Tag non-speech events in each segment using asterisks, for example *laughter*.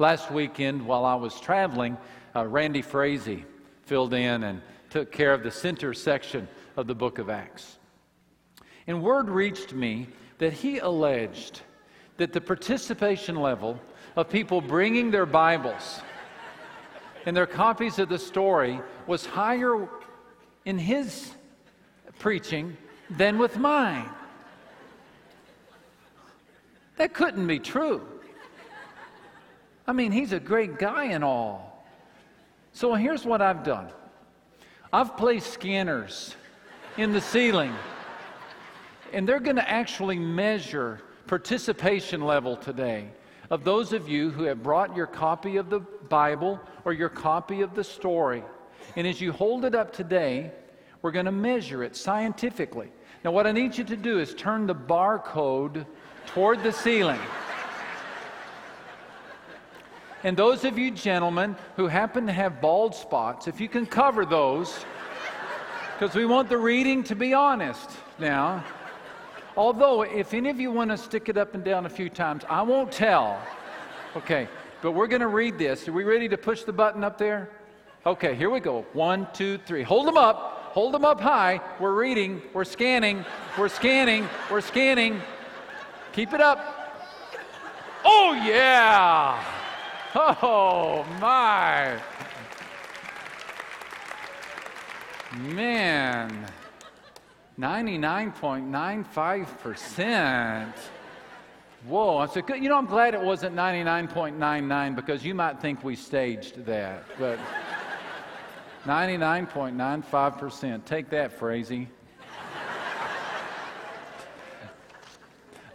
Last weekend, while I was traveling, uh, Randy Frazee filled in and took care of the center section of the book of Acts. And word reached me that he alleged that the participation level of people bringing their Bibles and their copies of the story was higher in his preaching than with mine. That couldn't be true. I mean, he's a great guy and all. So here's what I've done I've placed scanners in the ceiling, and they're going to actually measure participation level today of those of you who have brought your copy of the Bible or your copy of the story. And as you hold it up today, we're going to measure it scientifically. Now, what I need you to do is turn the barcode toward the ceiling. And those of you gentlemen who happen to have bald spots, if you can cover those, because we want the reading to be honest now. Although, if any of you want to stick it up and down a few times, I won't tell. Okay, but we're going to read this. Are we ready to push the button up there? Okay, here we go. One, two, three. Hold them up. Hold them up high. We're reading. We're scanning. We're scanning. We're scanning. Keep it up. Oh, yeah. Oh, my. Man. 99.95%. Whoa, I said, you know, I'm glad it wasn't 99.99 because you might think we staged that. But 99.95%. Take that, Frazee.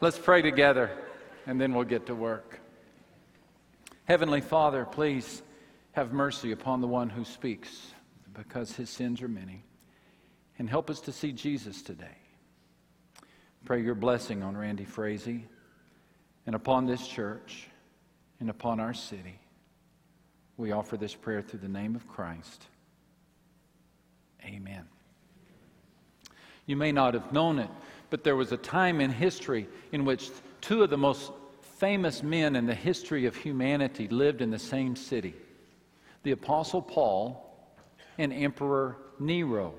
Let's pray together and then we'll get to work. Heavenly Father, please have mercy upon the one who speaks because his sins are many. And help us to see Jesus today. Pray your blessing on Randy Frazee and upon this church and upon our city. We offer this prayer through the name of Christ. Amen. You may not have known it, but there was a time in history in which two of the most famous men in the history of humanity lived in the same city the Apostle Paul and Emperor Nero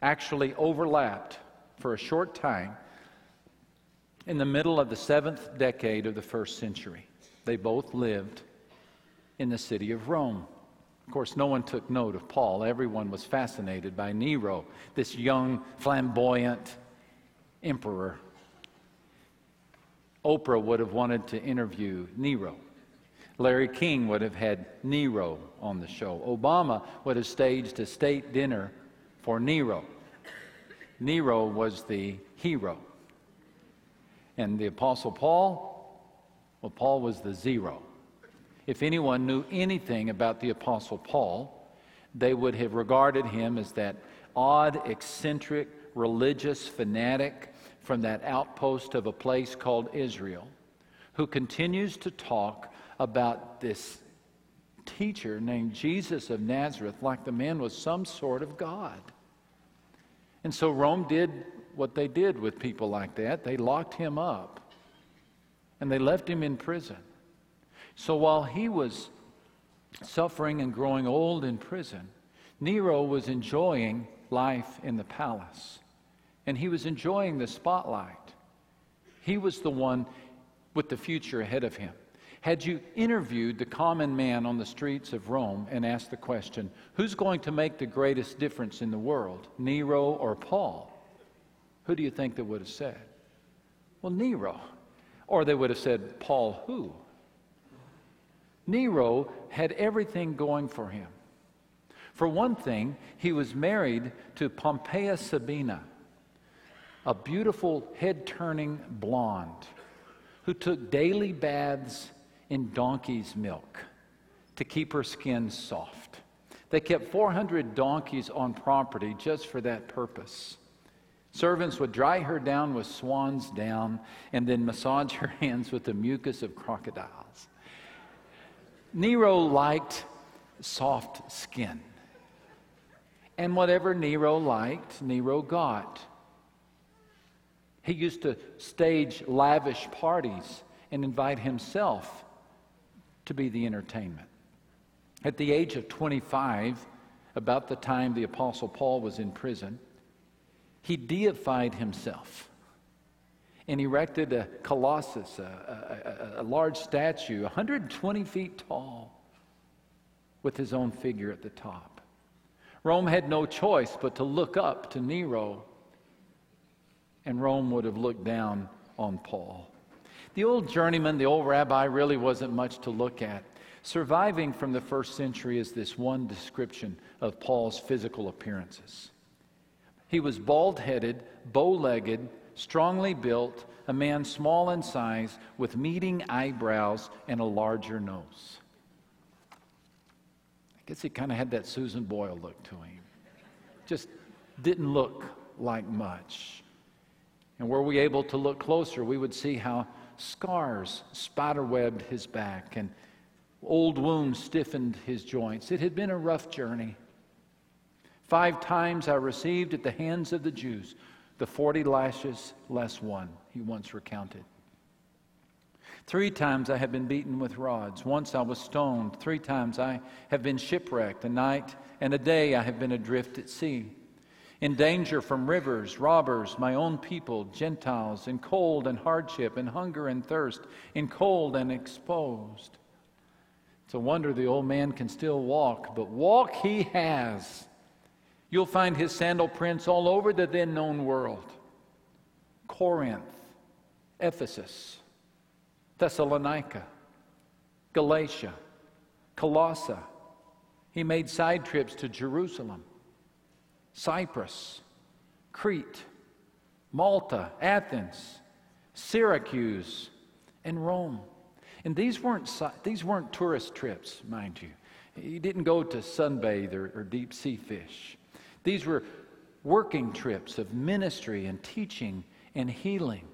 actually overlapped for a short time in the middle of the seventh decade of the first century. They both lived in the city of Rome. Of course, no one took note of Paul. Everyone was fascinated by Nero, this young, flamboyant emperor Oprah would have wanted to interview Nero. Larry King would have had Nero on the show. Obama would have staged a state dinner for Nero. Nero was the hero. And the Apostle Paul, well, Paul was the zero. If anyone knew anything about the Apostle Paul, they would have regarded him as that odd, eccentric, religious fanatic from that outpost of a place called Israel, who continues to talk about this teacher named Jesus of Nazareth like the man was some sort of God. And so Rome did what they did with people like that. They locked him up and they left him in prison. So while he was suffering and growing old in prison, Nero was enjoying life in the palace and he was enjoying the spotlight. He was the one with the future ahead of him. Had you interviewed the common man on the streets of Rome and asked the question, who's going to make the greatest difference in the world, Nero or Paul? Who do you think they would have said? Well, Nero. Or they would have said, Paul who? Nero had everything going for him. For one thing, he was married to Pompeia Sabina a beautiful head turning blonde who took daily baths in donkey's milk to keep her skin soft. They kept 400 donkeys on property just for that purpose. Servants would dry her down with swan's down and then massage her *laughs* hands with the mucus of crocodiles. Nero liked soft skin. And whatever Nero liked, Nero got. He used to stage lavish parties and invite himself to be the entertainment. At the age of 25, about the time the Apostle Paul was in prison, he deified himself and erected a colossus, a, a, a, large statue, 120 feet tall, with his own figure at the top. Rome had no choice but to look up to Nero, and Rome would have looked down on Paul. The old journeyman, the old rabbi, really wasn't much to look at. Surviving from the first century is this one description of Paul's physical appearances. He was bald headed, bow legged, strongly built, a man small in size, with meeting eyebrows and a larger nose. I guess he kind of had that Susan Boyle look to him. Just didn't look like much. And were we able to look closer, we would see how scars spiderwebbed his back and old wounds stiffened his joints. It had been a rough journey. Five times I received at the hands of the Jews the 40 lashes less one, he once recounted. Three times I have been beaten with rods. Once I was stoned. Three times I have been shipwrecked. A night and a day I have been adrift at sea. In danger from rivers, robbers, my own people, Gentiles, in cold and hardship, in hunger and thirst, in cold and exposed. It's a wonder the old man can still walk, but walk he has. You'll find his sandal prints all over the then known world Corinth, Ephesus, Thessalonica, Galatia, Colossae. He made side trips to Jerusalem, Cyprus, Crete, Malta, Athens, Syracuse, and Rome. And these weren't, these weren't tourist trips, mind you. He didn't go to sunbathe or, or deep sea fish. These were working trips of ministry and teaching and healing.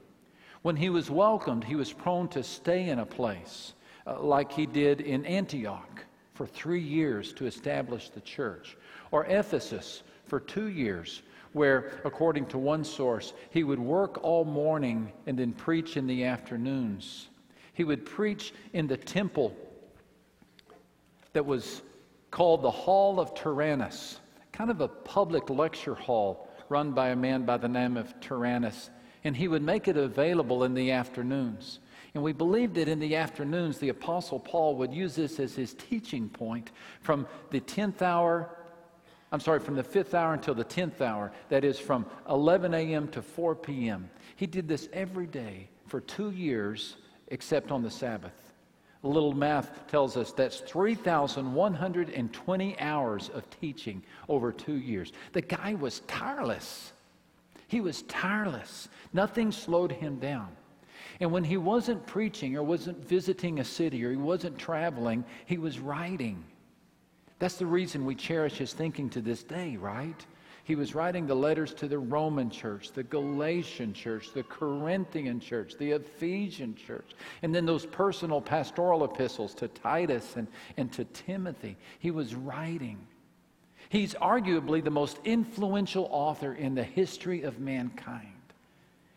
When he was welcomed, he was prone to stay in a place uh, like he did in Antioch for three years to establish the church, or Ephesus for two years, where, according to one source, he would work all morning and then preach in the afternoons. He would preach in the temple that was called the Hall of Tyrannus kind of a public lecture hall run by a man by the name of Tyrannus, and he would make it available in the afternoons. And we believed that in the afternoons, the Apostle Paul would use this as his teaching point from the 10th hour, I'm sorry, from the 5th hour until the 10th hour. That is from 11 a.m. to 4 p.m. He did this every day for two years, except on the Sabbath. A little math tells us that's 3,120 hours of teaching over two years. The guy was tireless. He was tireless. Nothing slowed him down. And when he wasn't preaching or wasn't visiting a city or he wasn't traveling, he was writing. That's the reason we cherish his thinking to this day, right? He was writing the letters to the Roman church, the Galatian church, the Corinthian church, the Ephesian church, and then those personal pastoral epistles to Titus and, and to Timothy. He was writing. He's arguably the most influential author in the history of mankind.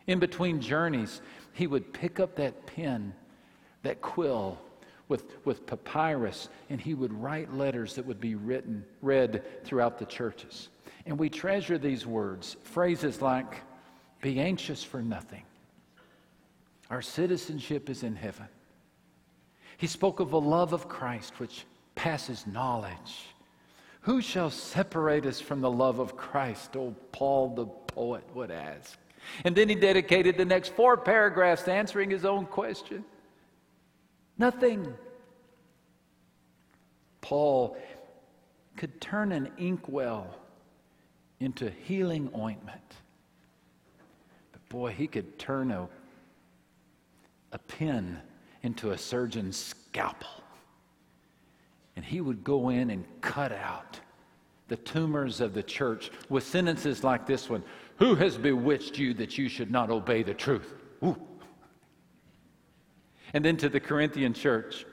In between journeys, he would pick up that pen, that quill, with, with papyrus, and he would write letters that would be written, read throughout the churches. And we treasure these words, phrases like, be anxious for nothing. Our citizenship is in heaven. He spoke of the love of Christ, which passes knowledge. Who shall separate us from the love of Christ? Oh, Paul the poet would ask. And then he dedicated the next four paragraphs to answering his own question. Nothing. Paul could turn an inkwell into healing ointment. But boy, he could turn a, a pin into a surgeon's scalpel. And he would go in and cut out the tumors of the church with sentences like this one Who has bewitched you that you should not obey the truth? Ooh. And then to the Corinthian church,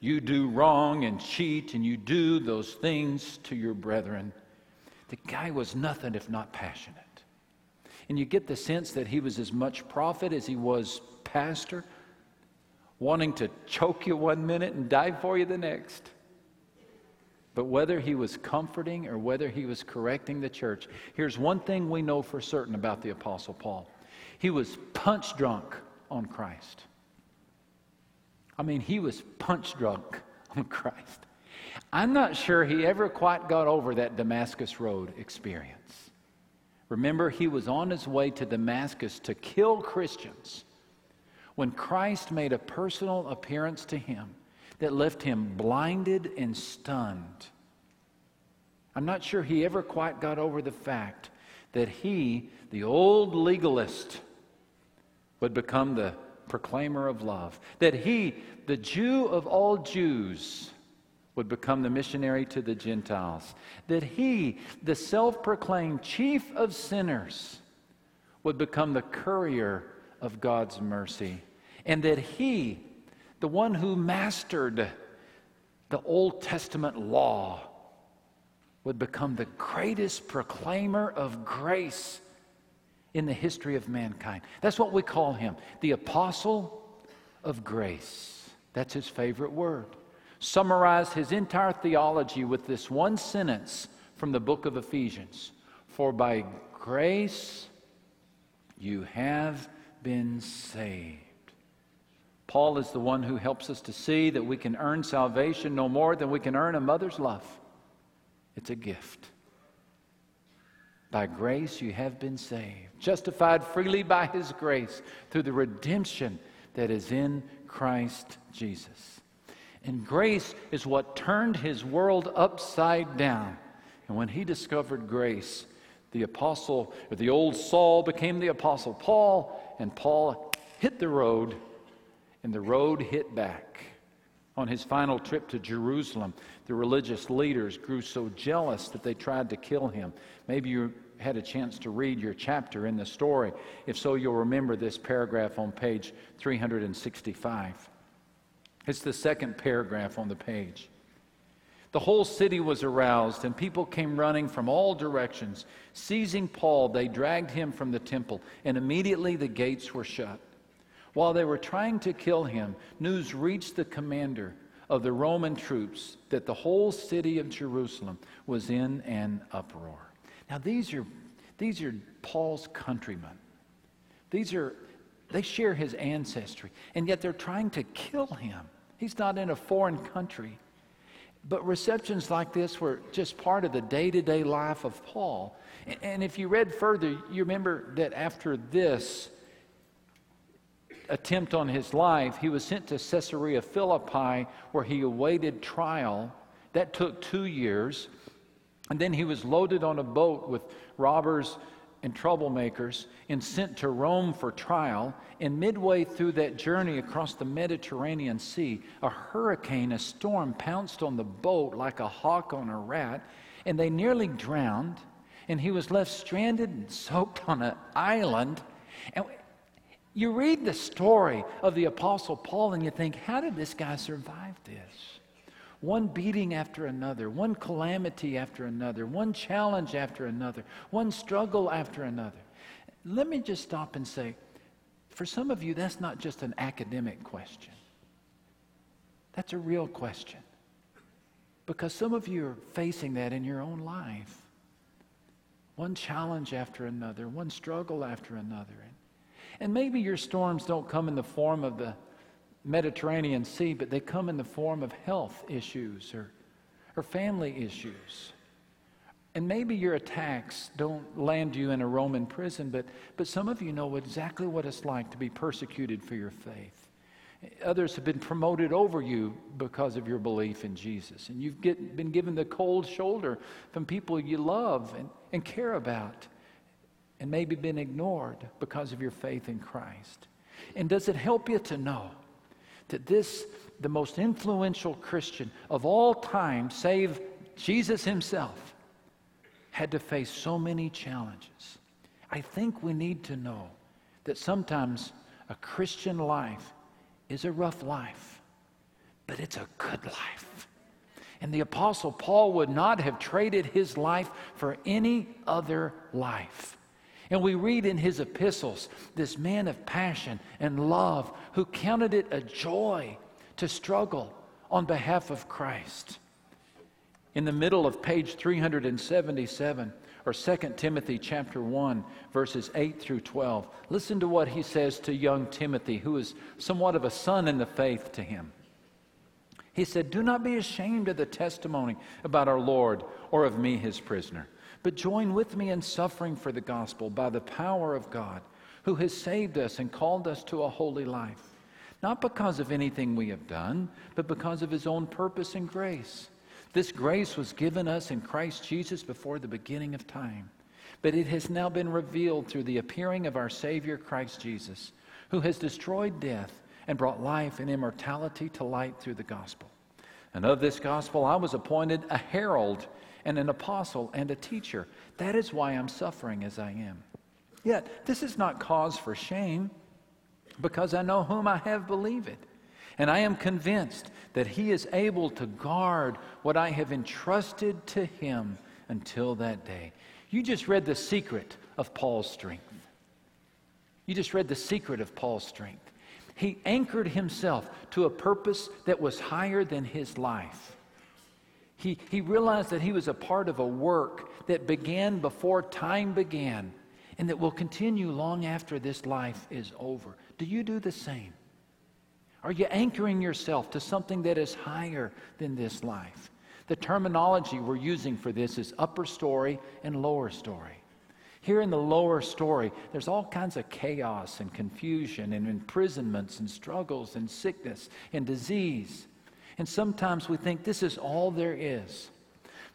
you do wrong and cheat, and you do those things to your brethren. The guy was nothing if not passionate. And you get the sense that he was as much prophet as he was pastor. wanting to choke you one minute and die for you the next. But whether he was comforting or whether he was correcting the church, here's one thing we know for certain about the Apostle Paul he was punch drunk on Christ. I mean, he was punch drunk *laughs* on Christ. I'm not sure he ever quite got over that Damascus Road experience. Remember, he was on his way to Damascus to kill Christians when Christ made a personal appearance to him that left him blinded and stunned. I'm not sure he ever quite got over the fact that he, the old legalist, would become the proclaimer of love. That he, the Jew of all Jews, would become the missionary to the Gentiles. That he, the self proclaimed chief of sinners, would become the courier of God's mercy. And that he, the one who mastered the Old Testament law, would become the greatest proclaimer of grace in the history of mankind. That's what we call him, the apostle of grace. That's his favorite word. Summarized his entire theology with this one sentence from the book of Ephesians For by grace you have been saved. Paul is the one who helps us to see that we can earn salvation no more than we can earn a mother's love. It's a gift. By grace you have been saved, justified freely by his grace through the redemption that is in Christ Jesus. And grace is what turned his world upside down. And when he discovered grace, the apostle, or the old Saul became the apostle Paul, and Paul hit the road, and the road hit back. On his final trip to Jerusalem, the religious leaders grew so jealous that they tried to kill him. Maybe you had a chance to read your chapter in the story. If so, you'll remember this paragraph on page 365. It's the second paragraph on the page. The whole city was aroused, and people came running from all directions. Seizing Paul, they dragged him from the temple, and immediately the gates were shut. While they were trying to kill him, news reached the commander of the Roman troops that the whole city of Jerusalem was in an uproar. Now, these are, these are Paul's countrymen. These are, they share his ancestry, and yet they're trying to kill him. He's not in a foreign country. But receptions like this were just part of the day to day life of Paul. And if you read further, you remember that after this attempt on his life, he was sent to Caesarea Philippi where he awaited trial. That took two years. And then he was loaded on a boat with robbers and troublemakers and sent to Rome for trial. And midway through that journey across the Mediterranean Sea, a hurricane, a storm pounced on the boat like a hawk on a rat, and they nearly drowned. And he was left stranded and soaked on an island. And you read the story of the Apostle Paul and you think, how did this guy survive this? One beating after another, one calamity after another, one challenge after another, one struggle after another. Let me just stop and say, for some of you, that's not just an academic question. That's a real question. Because some of you are facing that in your own life. One challenge after another, one struggle after another. And maybe your storms don't come in the form of the Mediterranean Sea, but they come in the form of health issues or, or family issues. And maybe your attacks don't land you in a Roman prison, but, but some of you know exactly what it's like to be persecuted for your faith. Others have been promoted over you because of your belief in Jesus. And you've get, been given the cold shoulder from people you love and, and care about, and maybe been ignored because of your faith in Christ. And does it help you to know that this, the most influential Christian of all time, save Jesus himself, had to face so many challenges. I think we need to know that sometimes a Christian life is a rough life, but it's a good life. And the Apostle Paul would not have traded his life for any other life. And we read in his epistles this man of passion and love who counted it a joy to struggle on behalf of Christ. In the middle of page 377, or 2 Timothy chapter 1 verses 8 through 12. Listen to what he says to young Timothy who is somewhat of a son in the faith to him. He said, "Do not be ashamed of the testimony about our Lord or of me his prisoner, but join with me in suffering for the gospel by the power of God, who has saved us and called us to a holy life." Not because of anything we have done, but because of his own purpose and grace this grace was given us in Christ Jesus before the beginning of time, but it has now been revealed through the appearing of our Savior Christ Jesus, who has destroyed death and brought life and immortality to light through the gospel. And of this gospel I was appointed a herald and an apostle and a teacher. That is why I'm suffering as I am. Yet, this is not cause for shame, because I know whom I have believed and I am convinced that He is able to guard what I have entrusted to Him until that day. You just read the secret of Paul's strength. You just read the secret of Paul's strength. He anchored himself to a purpose that was higher than his life. He, he realized that he was a part of a work that began before time began and that will continue long after this life is over. Do you do the same? Are you anchoring yourself to something that is higher than this life? The terminology we're using for this is upper story and lower story. Here in the lower story, there's all kinds of chaos and confusion and imprisonments and struggles and sickness and disease. And sometimes we think this is all there is.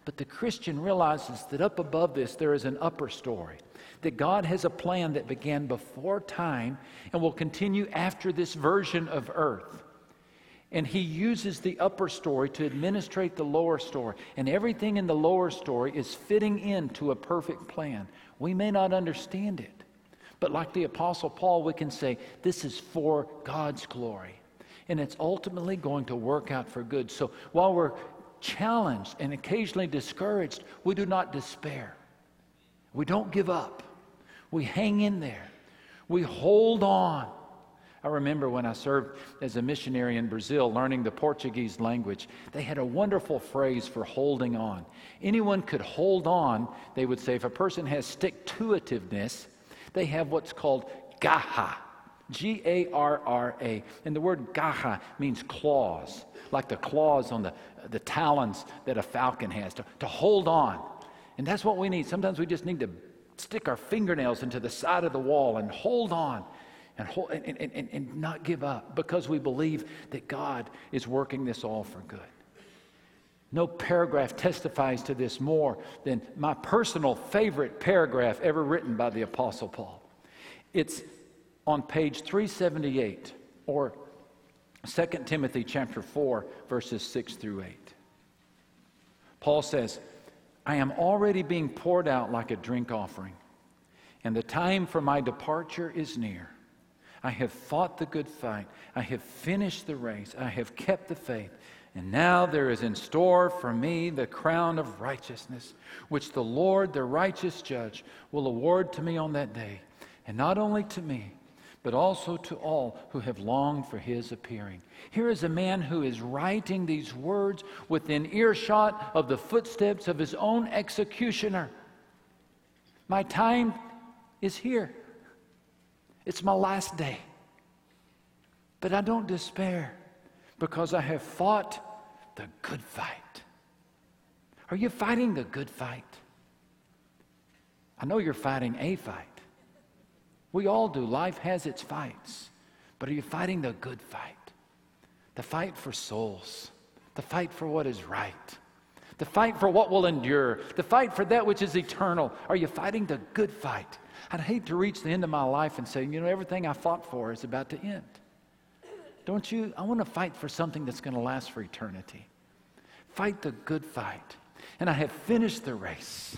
But the Christian realizes that up above this, there is an upper story that God has a plan that began before time and will continue after this version of earth. And he uses the upper story to administrate the lower story. And everything in the lower story is fitting into a perfect plan. We may not understand it, but like the Apostle Paul, we can say, this is for God's glory. And it's ultimately going to work out for good. So while we're challenged and occasionally discouraged, we do not despair. We don't give up. We hang in there. We hold on. I remember when I served as a missionary in Brazil, learning the Portuguese language, they had a wonderful phrase for holding on. Anyone could hold on, they would say, if a person has stick to itiveness, they have what's called garra. G A R R A. And the word garra means claws, like the claws on the, the talons that a falcon has, to, to hold on. And that's what we need. Sometimes we just need to stick our fingernails into the side of the wall and hold on and, hold, and, and, and, and not give up because we believe that God is working this all for good. No paragraph testifies to this more than my personal favorite paragraph ever written by the Apostle Paul. It's on page 378 or 2 Timothy chapter 4 verses 6 through 8. Paul says, I am already being poured out like a drink offering, and the time for my departure is near. I have fought the good fight. I have finished the race. I have kept the faith. And now there is in store for me the crown of righteousness, which the Lord, the righteous judge, will award to me on that day. And not only to me, but also to all who have longed for his appearing. Here is a man who is writing these words within earshot of the footsteps of his own executioner. My time is here. It's my last day. But I don't despair because I have fought the good fight. Are you fighting the good fight? I know you're fighting a fight. We all do. Life has its fights. But are you fighting the good fight? The fight for souls, the fight for what is right, the fight for what will endure, the fight for that which is eternal. Are you fighting the good fight? I'd hate to reach the end of my life and say, you know, everything I fought for is about to end. Don't you? I want to fight for something that's going to last for eternity. Fight the good fight. And I have finished the race.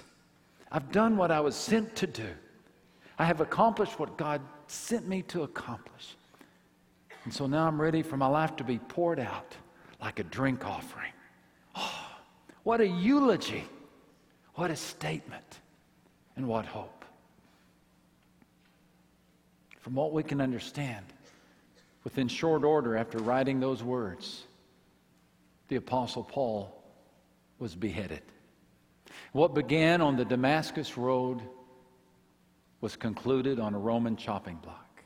I've done what I was sent to do. I have accomplished what God sent me to accomplish. And so now I'm ready for my life to be poured out like a drink offering. Oh, what a eulogy! What a statement! And what hope! From what we can understand, within short order after writing those words, the Apostle Paul was beheaded. What began on the Damascus Road was concluded on a Roman chopping block.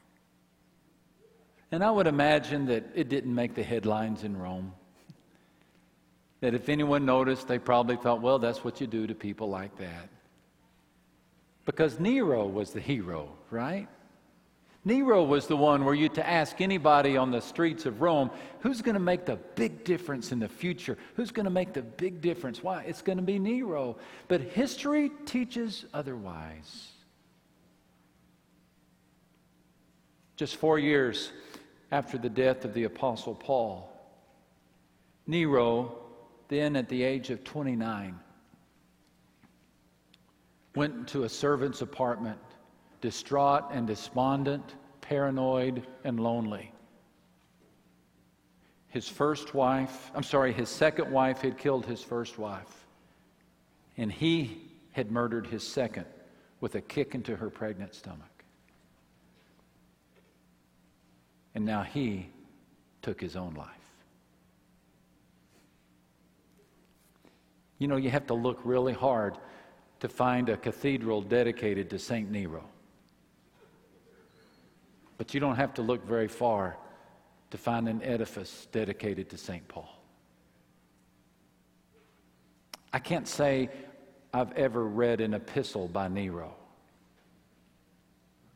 And I would imagine that it didn't make the headlines in Rome. That if anyone noticed, they probably thought, well, that's what you do to people like that. Because Nero was the hero, right? Nero was the one where you to ask anybody on the streets of Rome, who's going to make the big difference in the future? Who's going to make the big difference? Why? It's going to be Nero. But history teaches otherwise. Just four years after the death of the Apostle Paul, Nero, then at the age of 29, went to a servant's apartment distraught and despondent, paranoid and lonely. His first wife, I'm sorry, his second wife had killed his first wife. And he had murdered his second with a kick into her pregnant stomach. And now he took his own life. You know, you have to look really hard to find a cathedral dedicated to St. Nero. But you don't have to look very far to find an edifice dedicated to St. Paul. I can't say I've ever read an epistle by Nero.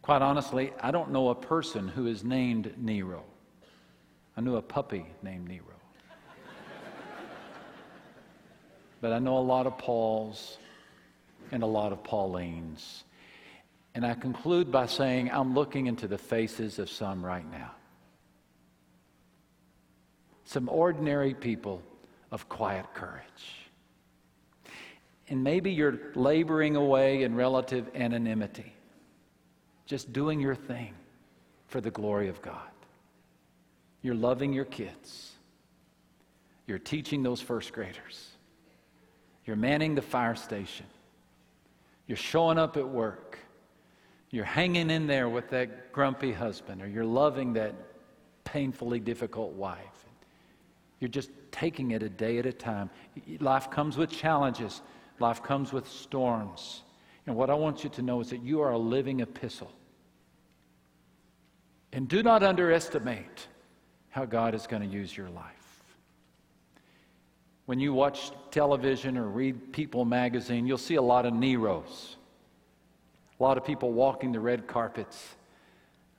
Quite honestly, I don't know a person who is named Nero. I knew a puppy named Nero. but I know a lot of Pauls and a lot of Paulines and I conclude by saying, I'm looking into the faces of some right now. Some ordinary people of quiet courage. And maybe you're laboring away in relative anonymity, just doing your thing for the glory of God. You're loving your kids. You're teaching those first graders. You're manning the fire station. You're showing up at work. You're hanging in there with that grumpy husband, or you're loving that painfully difficult wife. You're just taking it a day at a time. Life comes with challenges, life comes with storms. And what I want you to know is that you are a living epistle. And do not underestimate how God is going to use your life. When you watch television or read People magazine, you'll see a lot of Neros. A lot of people walking the red carpets,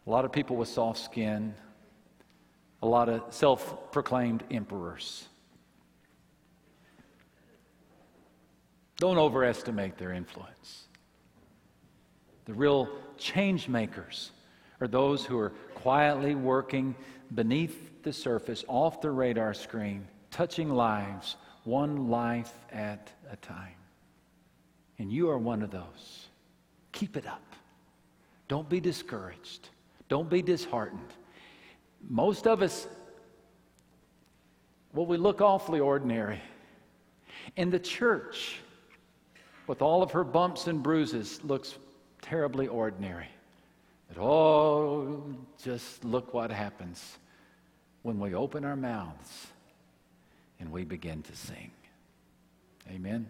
a lot of people with soft skin, a lot of self proclaimed emperors. Don't overestimate their influence. The real change makers are those who are quietly working beneath the surface, off the radar screen, touching lives, one life at a time. And you are one of those. Keep it up. Don't be discouraged. Don't be disheartened. Most of us, well, we look awfully ordinary. And the church, with all of her bumps and bruises, looks terribly ordinary. Oh, just look what happens when we open our mouths and we begin to sing. Amen.